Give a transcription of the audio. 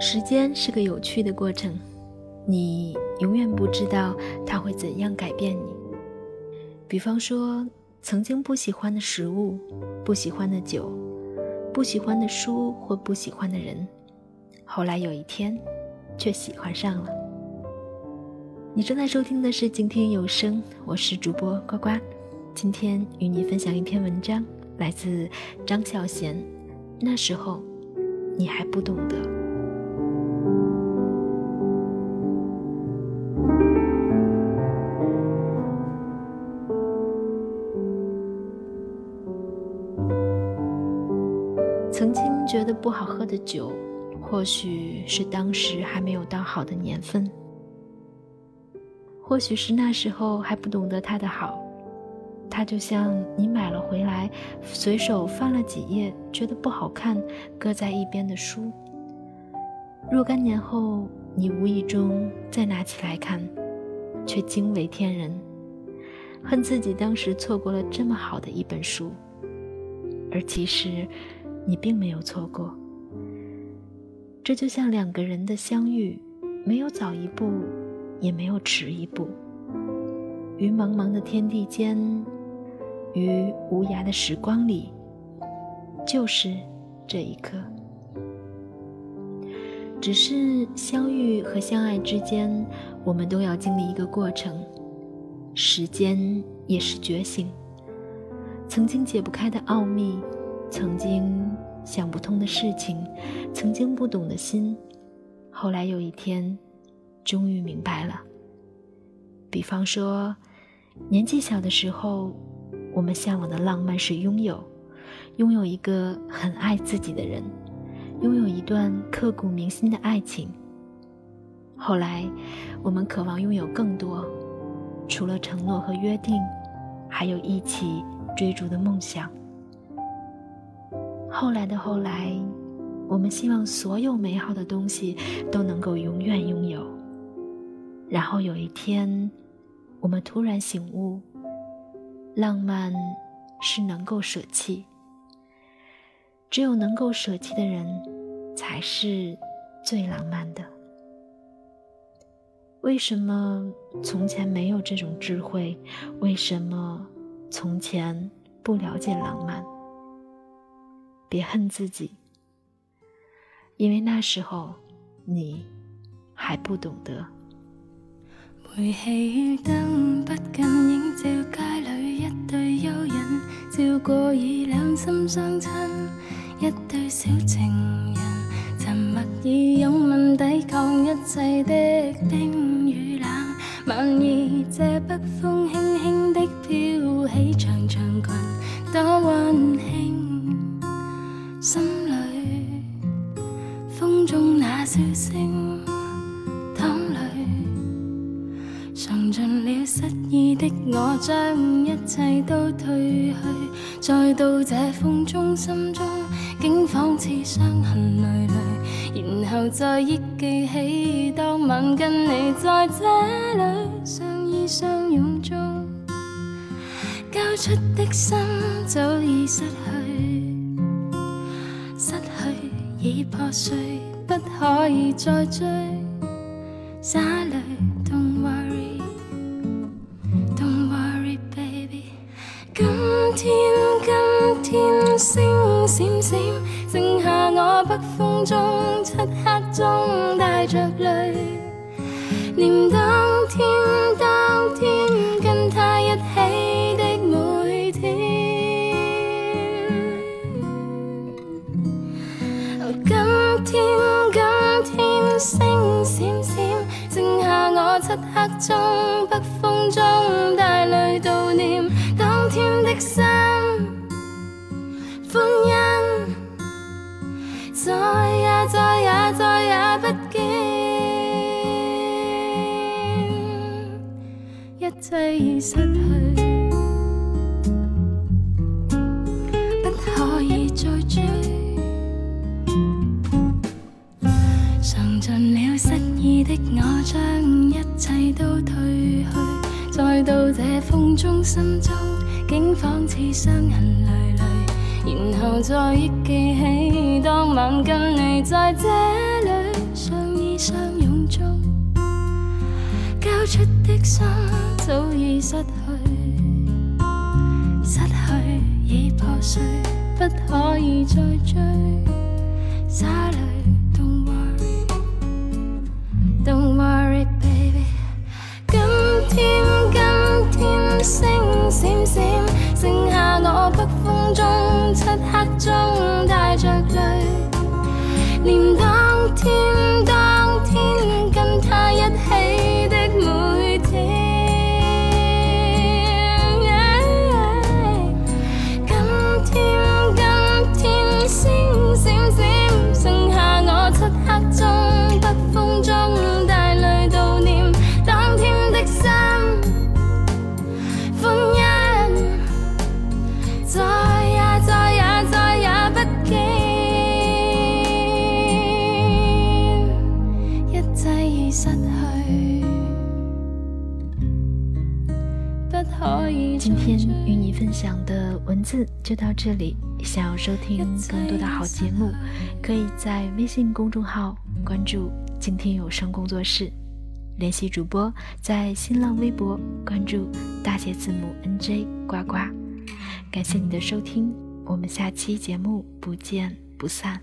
时间是个有趣的过程，你永远不知道它会怎样改变你。比方说，曾经不喜欢的食物、不喜欢的酒、不喜欢的书或不喜欢的人，后来有一天，却喜欢上了。你正在收听的是静听有声，我是主播呱呱，今天与你分享一篇文章，来自张小娴。那时候，你还不懂得。曾经觉得不好喝的酒，或许是当时还没有到好的年份。或许是那时候还不懂得它的好，它就像你买了回来，随手翻了几页，觉得不好看，搁在一边的书。若干年后，你无意中再拿起来看，却惊为天人，恨自己当时错过了这么好的一本书。而其实，你并没有错过。这就像两个人的相遇，没有早一步。也没有迟一步。于茫茫的天地间，于无涯的时光里，就是这一刻。只是相遇和相爱之间，我们都要经历一个过程。时间也是觉醒。曾经解不开的奥秘，曾经想不通的事情，曾经不懂的心，后来有一天。终于明白了。比方说，年纪小的时候，我们向往的浪漫是拥有，拥有一个很爱自己的人，拥有一段刻骨铭心的爱情。后来，我们渴望拥有更多，除了承诺和约定，还有一起追逐的梦想。后来的后来，我们希望所有美好的东西都能够永远拥有。然后有一天，我们突然醒悟，浪漫是能够舍弃。只有能够舍弃的人，才是最浪漫的。为什么从前没有这种智慧？为什么从前不了解浪漫？别恨自己，因为那时候你还不懂得。煤气灯不禁映照街，过已两心相亲一对小情人，沉默以拥吻抵抗一切的冰与冷。晚意借北风轻轻的飘起长长裙，多温馨。失意的我，将一切都褪去，再到这风中，心中竟仿似伤痕累累，然后再忆记起当晚跟你在这里相依相拥中，交出的心早已失去，失去已破碎，不可以再追，洒泪。今天。星闪闪，剩下我北风中漆黑中带着泪，念当天当天跟他一起的每天。今天今天星闪闪，剩下我漆黑中北风中带泪悼念当天的。一切已失去，不可以再追。尝尽了失意的我，将一切都褪去，再到这风中，心中竟仿似伤痕累累。然后再忆记起当晚跟你在这里相依相拥中，交出的心早已失去，失去已破碎，不可以再追。洒泪分享的文字就到这里。想要收听更多的好节目，可以在微信公众号关注“静听有声工作室”，联系主播在新浪微博关注大写字母 NJ 呱呱。感谢你的收听，我们下期节目不见不散。